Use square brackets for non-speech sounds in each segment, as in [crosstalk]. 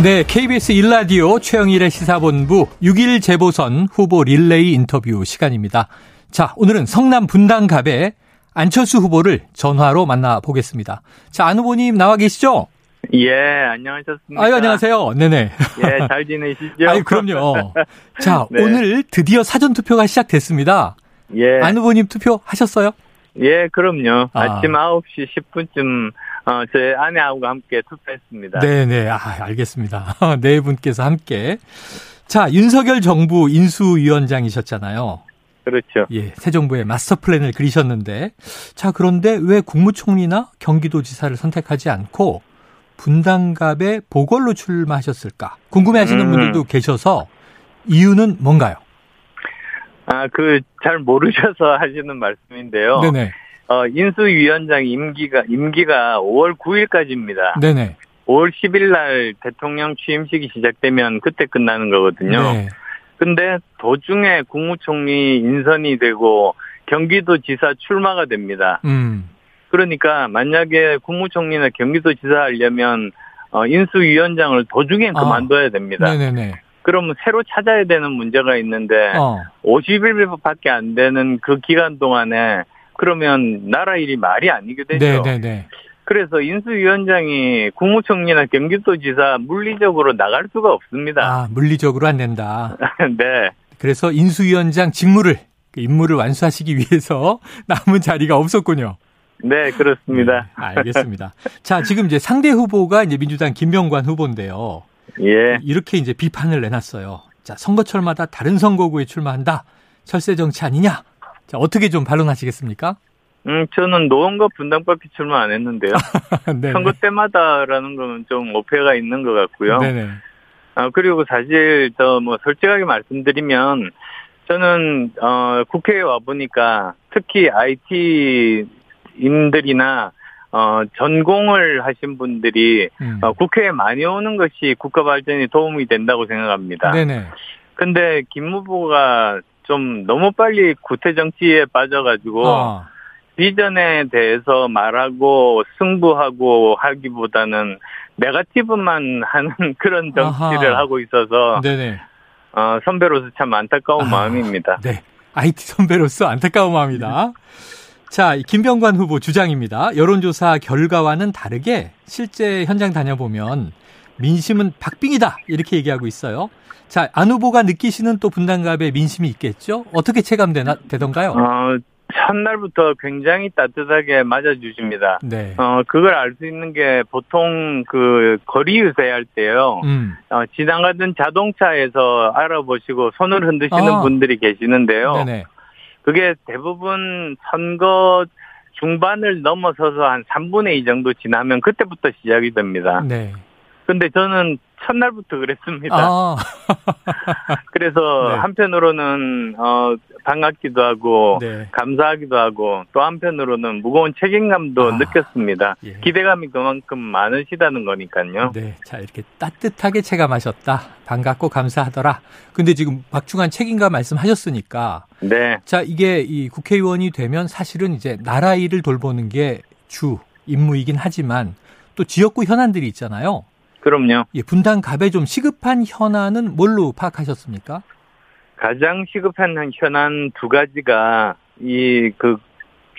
네, KBS 일라디오 최영일의 시사본부 6일 재보선 후보 릴레이 인터뷰 시간입니다. 자, 오늘은 성남 분당갑의 안철수 후보를 전화로 만나보겠습니다. 자, 안 후보님 나와 계시죠? 예, 안녕하셨습니까? 아유, 안녕하세요. 네네. 예, 잘 지내시죠? [laughs] 아유, 그럼요. 자, [laughs] 네. 오늘 드디어 사전투표가 시작됐습니다. 예, 안 후보님 투표 하셨어요? 예, 그럼요. 아. 아. 침 9시 10분쯤, 어, 제 아내하고 함께 투표했습니다. 네네. 아, 알겠습니다. [laughs] 네 분께서 함께. 자, 윤석열 정부 인수위원장이셨잖아요. 그렇죠. 예, 새 정부의 마스터 플랜을 그리셨는데, 자, 그런데 왜 국무총리나 경기도지사를 선택하지 않고 분당갑의 보궐로 출마하셨을까? 궁금해 하시는 음. 분들도 계셔서 이유는 뭔가요? 아, 그, 잘 모르셔서 하시는 말씀인데요. 네네. 어, 인수위원장 임기가, 임기가 5월 9일까지입니다. 네네. 5월 10일 날 대통령 취임식이 시작되면 그때 끝나는 거거든요. 네. 근데 도중에 국무총리 인선이 되고 경기도지사 출마가 됩니다. 음. 그러니까 만약에 국무총리나 경기도지사 하려면 어, 인수위원장을 도중에 아. 그만둬야 됩니다. 네네네. 그러면 새로 찾아야 되는 문제가 있는데 어. 50일밖에 안 되는 그 기간 동안에 그러면 나라 일이 말이 아니게 되죠. 네네네. 그래서 인수위원장이 국무총리나 경기도지사 물리적으로 나갈 수가 없습니다. 아, 물리적으로 안 된다. [laughs] 네. 그래서 인수위원장 직무를, 그 임무를 완수하시기 위해서 [laughs] 남은 자리가 없었군요. 네, 그렇습니다. 네, 알겠습니다. 자, 지금 이제 상대 후보가 이제 민주당 김병관 후보인데요. 예. 이렇게 이제 비판을 내놨어요. 자, 선거철마다 다른 선거구에 출마한다. 철새 정치 아니냐? 자, 어떻게 좀 반론하시겠습니까? 음, 저는 노원과 분당밖에 출마 안 했는데요. [laughs] 네. 선거 때마다라는 건좀 오해가 있는 것 같고요. 네네. 아, 그리고 사실 저 뭐 솔직하게 말씀드리면 저는 어 국회에 와 보니까 특히 IT 인들이나 어 전공을 하신 분들이 음. 어, 국회에 많이 오는 것이 국가 발전에 도움이 된다고 생각합니다. 네네. 근데 김 후보가 좀 너무 빨리 구태 정치에 빠져가지고 어. 비전에 대해서 말하고 승부하고 하기보다는 네가티브만 [laughs] 하는 그런 정치를 아하. 하고 있어서 네네. 어, 선배로서 참 안타까운 아, 마음입니다. 네. IT 선배로서 안타까운 마음이다. 자, 이 김병관 후보 주장입니다. 여론조사 결과와는 다르게 실제 현장 다녀보면 민심은 박빙이다. 이렇게 얘기하고 있어요. 자, 안 후보가 느끼시는 또 분당갑의 민심이 있겠죠? 어떻게 체감되던가요? 어, 첫날부터 굉장히 따뜻하게 맞아주십니다. 네. 어, 그걸 알 수 있는 게 보통 그 거리 유세할 때요. 음. 어, 지나가던 자동차에서 알아보시고 손을 흔드시는 아. 분들이 계시는데요. 네네. 그게 대부분 선거 중반을 넘어서서 한 3분의 2 정도 지나면 그때부터 시작이 됩니다. 네. 근데 저는 첫날부터 그랬습니다. 아, [laughs] 그래서 네. 한편으로는 어 반갑기도 하고 네. 감사하기도 하고 또 한편으로는 무거운 책임감도 아, 느꼈습니다. 예. 기대감이 그만큼 많으시다는 거니까요. 네. 자, 이렇게 따뜻하게 체감하셨다. 반갑고 감사하더라. 근데 지금 박중한 책임감 말씀하셨으니까 네. 자, 이게 이 국회의원이 되면 사실은 이제 나라 일을 돌보는 게 주 임무이긴 하지만 또 지역구 현안들이 있잖아요. 그럼요. 예, 분당 갑에 좀 시급한 현안은 뭘로 파악하셨습니까? 가장 시급한 현안 두 가지가 이 그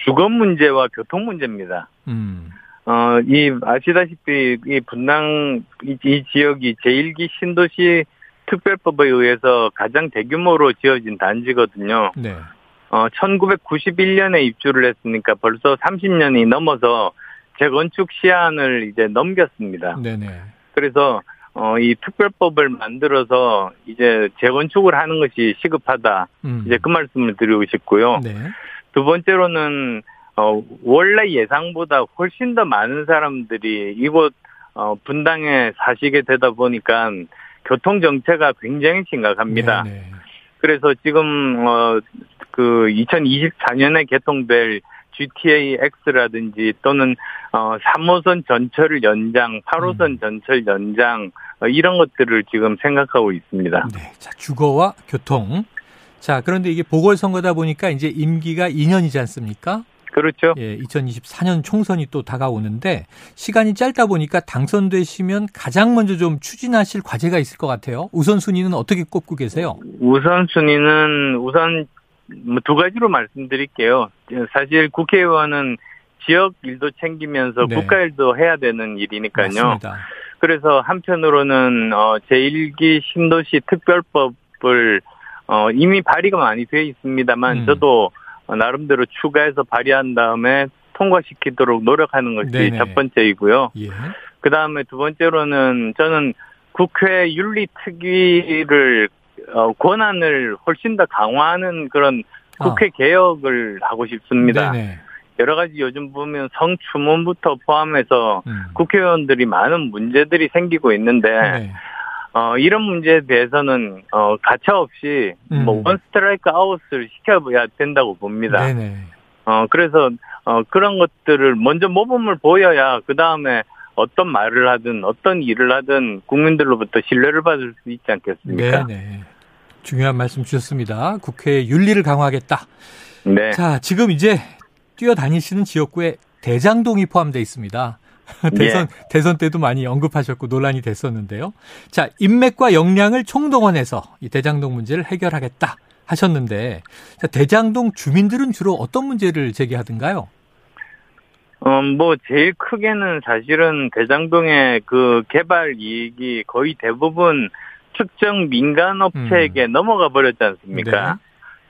주거 문제와 교통 문제입니다. 음. 어, 이 아시다시피 이 분당 이, 이 지역이 제1기 신도시 특별법에 의해서 가장 대규모로 지어진 단지거든요. 네. 어, 1991년에 입주를 했으니까 벌써 30년이 넘어서 재건축 시한을 이제 넘겼습니다. 네네. 그래서 어, 이 특별법을 만들어서 이제 재건축을 하는 것이 시급하다. 음. 이제 그 말씀을 드리고 싶고요. 네. 두 번째로는 어, 원래 예상보다 훨씬 더 많은 사람들이 이곳 어, 분당에 사시게 되다 보니까 교통 정체가 굉장히 심각합니다. 네네. 그래서 지금 어, 그 2024년에 개통될 GTA X라든지 또는 어 3호선 전철 연장, 8호선 음. 전철 연장 어, 이런 것들을 지금 생각하고 있습니다. 네. 자, 주거와 교통. 자, 그런데 이게 보궐선거다 보니까 이제 임기가 2년이지 않습니까? 그렇죠. 예, 2024년 총선이 또 다가오는데 시간이 짧다 보니까 당선되시면 가장 먼저 좀 추진하실 과제가 있을 것 같아요. 우선순위는 어떻게 꼽고 계세요? 우선순위는 우선 뭐 두 가지로 말씀드릴게요. 사실 국회의원은 지역 일도 챙기면서 네. 국가 일도 해야 되는 일이니까요. 맞습니다. 그래서 한편으로는 어 제1기 신도시 특별법을 어 이미 발의가 많이 돼 있습니다만 음. 저도 어, 나름대로 추가해서 발의한 다음에 통과시키도록 노력하는 것이 네네. 첫 번째이고요. 예. 그 다음에 두 번째로는 저는 국회 윤리특위를 어, 권한을 훨씬 더 강화하는 그런 국회 개혁을 하고 싶습니다. 아. 네네. 여러 가지 요즘 보면 성추문부터 포함해서 음. 국회의원들이 많은 문제들이 생기고 있는데 네. 어, 이런 문제에 대해서는 어, 가차 없이 음. 뭐 원 스트라이크 아웃을 시켜야 된다고 봅니다. 네네. 어, 그래서 어, 그런 것들을 먼저 모범을 보여야 그 다음에 어떤 말을 하든 어떤 일을 하든 국민들로부터 신뢰를 받을 수 있지 않겠습니까? 네네. 중요한 말씀 주셨습니다. 국회 윤리를 강화하겠다. 네. 자, 지금 이제 뛰어다니시는 지역구에 대장동이 포함되어 있습니다. [laughs] 대선, 대선 때도 많이 언급하셨고 논란이 됐었는데요. 자, 인맥과 역량을 총동원해서 이 대장동 문제를 해결하겠다 하셨는데, 자, 대장동 주민들은 주로 어떤 문제를 제기하던가요? 어, 뭐, 제일 크게는 사실은 대장동의 그 개발 이익이 거의 대부분 특정 민간 업체에게 넘어가 버렸지 않습니까? 음. 네.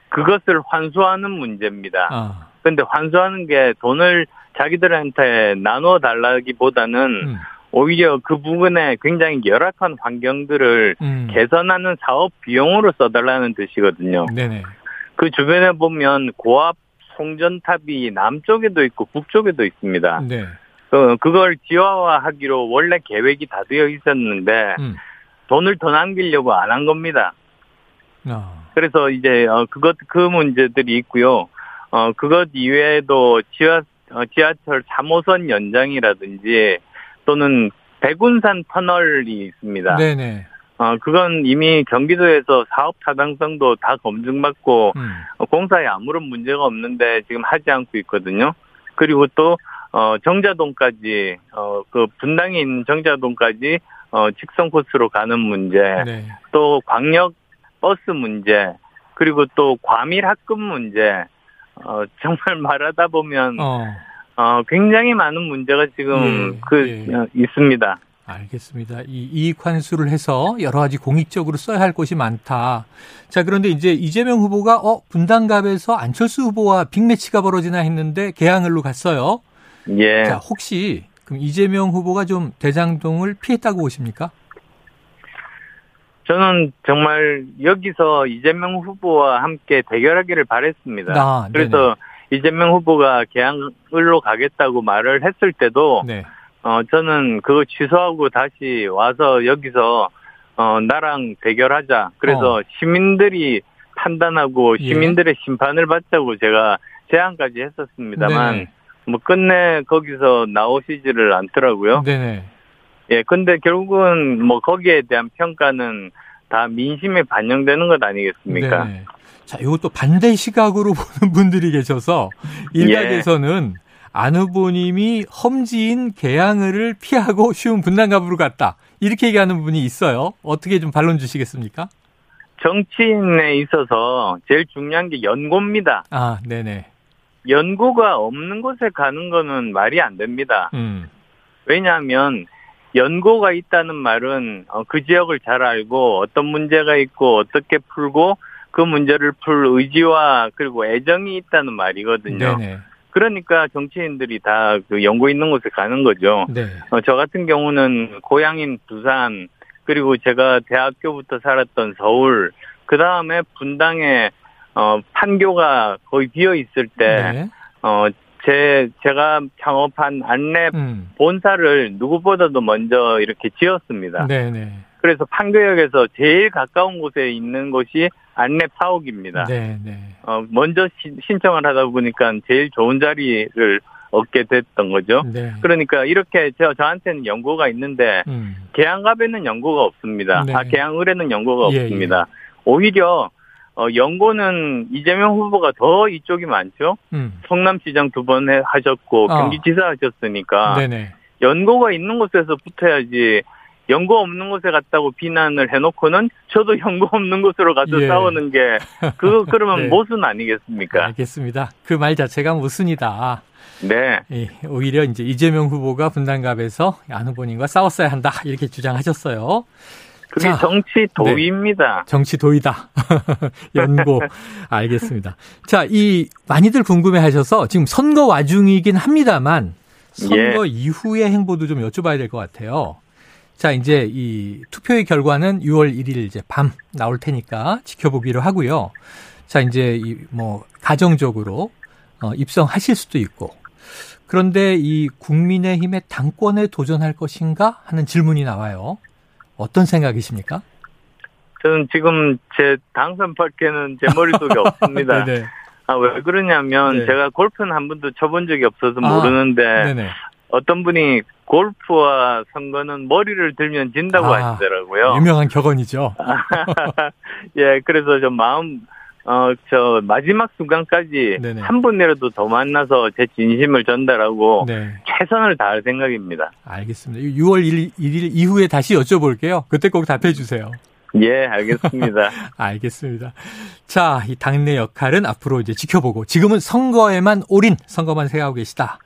그것을 환수하는 문제입니다. 아, 근데 환수하는 게 돈을 자기들한테 나눠 달라기보다는 음, 오히려 그 부분에 굉장히 열악한 환경들을 음. 개선하는 사업 비용으로 써달라는 뜻이거든요. 네네. 그 주변에 보면 고압 송전탑이 남쪽에도 있고 북쪽에도 있습니다. 네. 그, 그걸 지화화하기로 원래 계획이 다 되어 있었는데 음. 돈을 더 남기려고 안 한 겁니다. 아, 그래서 이제 어, 그것 그 문제들이 있고요. 어 그것 이외에도 지하 어, 지하철 3호선 연장이라든지 또는 백운산 터널이 있습니다. 네네. 어 그건 이미 경기도에서 사업 타당성도 다 검증받고 음. 어, 공사에 아무런 문제가 없는데 지금 하지 않고 있거든요. 그리고 또 어, 정자동까지 어, 그 분당에 있는 정자동까지 어, 직선 코스로 가는 문제, 네. 또 광역 버스 문제, 그리고 또 과밀 합금 문제, 어, [laughs] 정말 말하다 보면 어. 어, 굉장히 많은 문제가 지금 예, 그 예. 어, 있습니다. 알겠습니다. 이 이익 환수를 해서 여러 가지 공익적으로 써야 할 곳이 많다. 자, 그런데 이제 이재명 후보가 어, 분당갑에서 안철수 후보와 빅매치가 벌어지나 했는데 개항을로 갔어요. 예. 자, 혹시 그럼 이재명 후보가 좀 대장동을 피했다고 보십니까? 저는 정말 여기서 이재명 후보와 함께 대결하기를 바랬습니다. 아, 그래서 이재명 후보가 개항을로 가겠다고 말을 했을 때도 네. 어 저는 그거 취소하고 다시 와서 여기서 어 나랑 대결하자. 그래서 어. 시민들이 판단하고 예. 시민들의 심판을 받자고 제가 제안까지 했었습니다만 네네. 뭐 끝내 거기서 나오시지를 않더라고요. 네네. 예, 근데 결국은 뭐 거기에 대한 평가는 다 민심에 반영되는 것 아니겠습니까? 네네. 자, 이것도 반대 시각으로 [laughs] 보는 분들이 계셔서 일각에서는 안 후보님이 험지인 개항을 피하고 쉬운 분당갑으로 갔다. 이렇게 얘기하는 분이 있어요. 어떻게 좀 반론 주시겠습니까? 정치인에 있어서 제일 중요한 게 연고입니다. 아, 네네. 연고가 없는 곳에 가는 거는 말이 안 됩니다. 음, 왜냐하면 연고가 있다는 말은 어, 그 지역을 잘 알고 어떤 문제가 있고 어떻게 풀고 그 문제를 풀 의지와 그리고 애정이 있다는 말이거든요. 네네. 그러니까 정치인들이 다 그 연고 있는 곳에 가는 거죠. 네. 어, 저 같은 경우는 고향인 부산 그리고 제가 대학교부터 살았던 서울 그 다음에 분당에 어, 판교가 거의 비어 있을 때 네. 어, 제 제가 창업한 안랩 음, 본사를 누구보다도 먼저 이렇게 지었습니다. 네네. 그래서 판교역에서 제일 가까운 곳에 있는 곳이 안랩 사옥입니다. 네 네. 어, 먼저 시- 신청을 하다 보니까 제일 좋은 자리를 얻게 됐던 거죠. 네. 그러니까 이렇게 저, 저한테는 연고가 있는데 음, 계양갑에는 연고가 없습니다. 네. 아, 계양을에는 연고가 예, 없습니다. 오히려 어, 연고는 이재명 후보가 더 이쪽이 많죠. 음. 성남시장 두 번 하셨고 어. 경기지사 하셨으니까 네네. 연고가 있는 곳에서 붙어야지 연고 없는 곳에 갔다고 비난을 해놓고는 저도 연고 없는 곳으로 가서 예. 싸우는 게 [laughs] 그 그러면 네. 모순 아니겠습니까? 알겠습니다. 그 말 자체가 모순이다. 네, 예, 오히려 이제 이재명 후보가 분당갑에서 안 후보님과 싸웠어야 한다 이렇게 주장하셨어요. 그게 자, 정치 도의입니다. 정치 도이다. [laughs] 연고. [laughs] 알겠습니다. 자, 이 많이들 궁금해 하셔서 지금 선거 와중이긴 합니다만 선거 이후의 행보도 좀 여쭤봐야 될 것 같아요. 자, 이제 이 투표의 결과는 6월 1일 이제 밤 나올 테니까 지켜보기로 하고요. 자, 이제 이 뭐 가정적으로 어, 입성하실 수도 있고 그런데 이 국민의힘의 당권에 도전할 것인가 하는 질문이 나와요. 어떤 생각이십니까? 저는 지금 제 당선 밖에는 제 머릿속에 [laughs] 없습니다. 네네. 아, 왜 그러냐면 네. 제가 골프는 한 번도 쳐본 적이 없어서 아, 모르는데 네네. 어떤 분이 골프와 선거는 머리를 들면 진다고 아, 하시더라고요. 유명한 격언이죠. [laughs] 예, 그래서 좀 마음, 어, 저, 마지막 순간까지. 한 분이라도 더 만나서 제 진심을 전달하고 네. 최선을 다할 생각입니다. 알겠습니다. 6월 1일, 1일 이후에 다시 여쭤볼게요. 그때 꼭 답해 주세요. 예, 알겠습니다. [laughs] 알겠습니다. 자, 이 당내 역할은 앞으로 이제 지켜보고 지금은 선거에만 올인, 선거만 생각하고 계시다.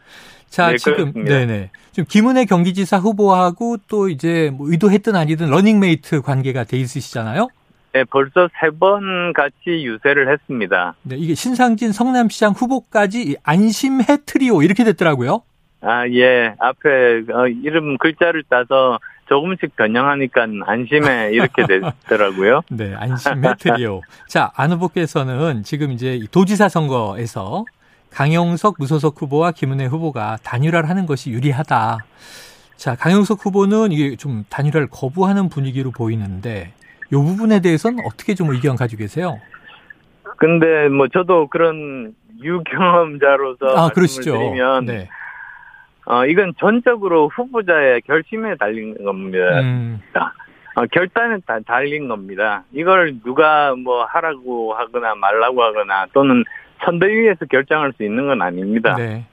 자, 네, 지금 그렇습니다. 네네. 지금 김은혜 경기지사 후보하고 또 이제 뭐 의도했든 아니든 러닝메이트 관계가 돼 있으시잖아요. 네, 벌써 세 번 같이 유세를 했습니다. 네, 이게 신상진 성남시장 후보까지 이 안심해 트리오 이렇게 됐더라고요. 아, 예, 앞에 어, 이름 글자를 따서 조금씩 변형하니까 안심해 이렇게 [laughs] 됐더라고요. 네, 안심해 트리오. 자, 안 후보께서는 지금 이제 이 도지사 선거에서 강영석 무소속 후보와 김은혜 후보가 단일화를 하는 것이 유리하다. 자, 강영석 후보는 이게 좀 단일화를 거부하는 분위기로 보이는데 이 부분에 대해서는 어떻게 좀 의견 가지고 계세요? 근데 뭐 저도 그런 유경험자로서 아, 말씀을 그러시죠. 드리면 네. 어, 이건 전적으로 후보자의 결심에 달린 겁니다. 음, 어, 결단에 다 달린 겁니다. 이걸 누가 뭐 하라고 하거나 말라고 하거나 또는 선대위에서 결정할 수 있는 건 아닙니다. 네.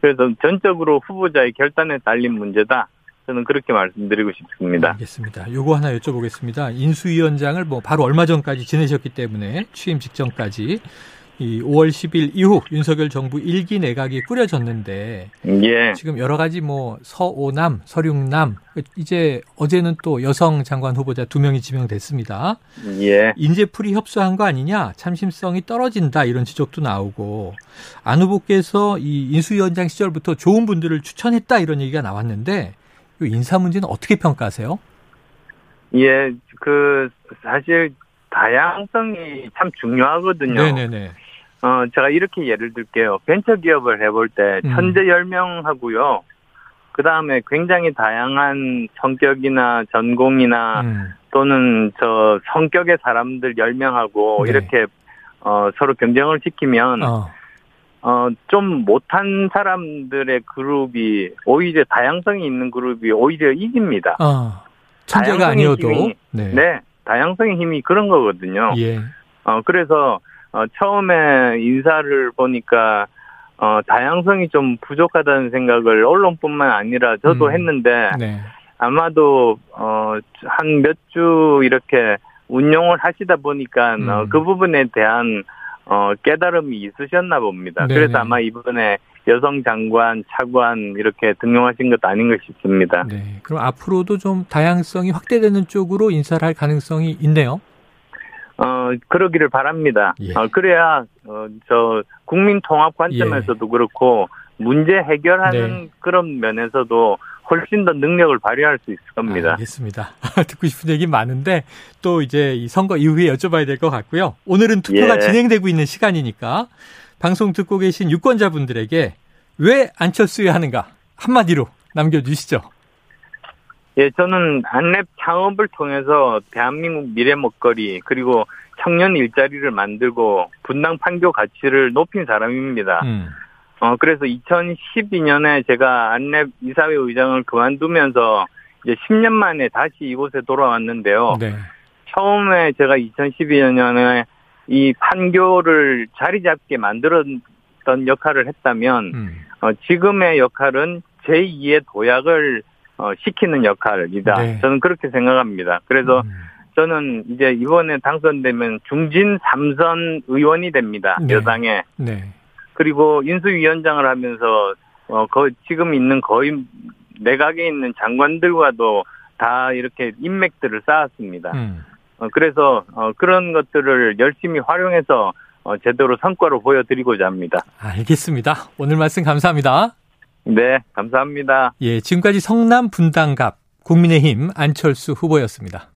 그래서 전적으로 후보자의 결단에 달린 문제다. 저는 그렇게 말씀드리고 싶습니다. 알겠습니다. 요거 하나 여쭤보겠습니다. 인수위원장을 뭐 바로 얼마 전까지 지내셨기 때문에 취임 직전까지 이 5월 10일 이후 윤석열 정부 일기 내각이 꾸려졌는데 예. 지금 여러 가지 뭐 서오남, 서륙남 이제 어제는 또 여성 장관 후보자 두 명이 지명됐습니다. 예. 인재풀이 협소한 거 아니냐, 참심성이 떨어진다 이런 지적도 나오고 안 후보께서 이 인수위원장 시절부터 좋은 분들을 추천했다 이런 얘기가 나왔는데 이 인사 문제는 어떻게 평가하세요? 예. 그 사실 다양성이 참 중요하거든요. 네네네. 어, 제가 이렇게 예를 들게요. 벤처 기업을 해볼 때 음. 현재 10명 하고요. 그 다음에 굉장히 다양한 성격이나 전공이나 음, 또는 저 성격의 사람들 10명하고 네. 이렇게 어, 서로 경쟁을 시키면 어, 어, 좀 못한 사람들의 그룹이 오히려 다양성이 있는 그룹이 오히려 이깁니다. 어, 천재가 아니어도 힘이- 네. 네. 다양성의 힘이 그런 거거든요. 예. 어, 그래서, 어, 처음에 인사를 보니까, 어, 다양성이 좀 부족하다는 생각을 언론뿐만 아니라 저도 음. 했는데, 네. 아마도, 어, 한 몇 주 이렇게 운용을 하시다 보니까, 어, 음. 그 부분에 대한, 어, 깨달음이 있으셨나 봅니다. 네네. 그래서 아마 이번에 여성 장관, 차관 이렇게 등용하신 것도 아닌가 싶습니다. 네. 그럼 앞으로도 좀 다양성이 확대되는 쪽으로 인사를 할 가능성이 있네요. 어, 그러기를 바랍니다. 예. 어, 그래야, 어, 저, 국민 통합 관점에서도 그렇고, 문제 해결하는 네. 그런 면에서도 훨씬 더 능력을 발휘할 수 있을 겁니다. 알겠습니다. [laughs] 듣고 싶은 얘기 많은데 또 이제 이 선거 이후에 여쭤봐야 될 것 같고요. 오늘은 투표가 예. 진행되고 있는 시간이니까 방송 듣고 계신 유권자분들에게 왜 안철수야 하는가 한마디로 남겨주시죠. 예, 저는 안랩 창업을 통해서 대한민국 미래 먹거리, 그리고 청년 일자리를 만들고 분당 판교 가치를 높인 사람입니다. 음, 어, 그래서 2012년에 제가 안랩 이사회 의장을 그만두면서 이제 10년 만에 다시 이곳에 돌아왔는데요. 네. 처음에 제가 2012년에 이 판교를 자리 잡게 만들었던 역할을 했다면 음. 어, 지금의 역할은 제2의 도약을 어, 시키는 역할이다. 네. 저는 그렇게 생각합니다. 그래서 음. 저는 이제 이번에 당선되면 중진 3선 의원이 됩니다. 네. 여당에. 네. 그리고 인수위원장을 하면서 어, 거, 지금 있는 거의 내각에 있는 장관들과도 다 이렇게 인맥들을 쌓았습니다. 음. 어, 그래서 어, 그런 것들을 열심히 활용해서 어, 제대로 성과를 보여드리고자 합니다. 알겠습니다. 오늘 말씀 감사합니다. 네, 감사합니다. 예, 지금까지 성남 분당갑 국민의힘 안철수 후보였습니다.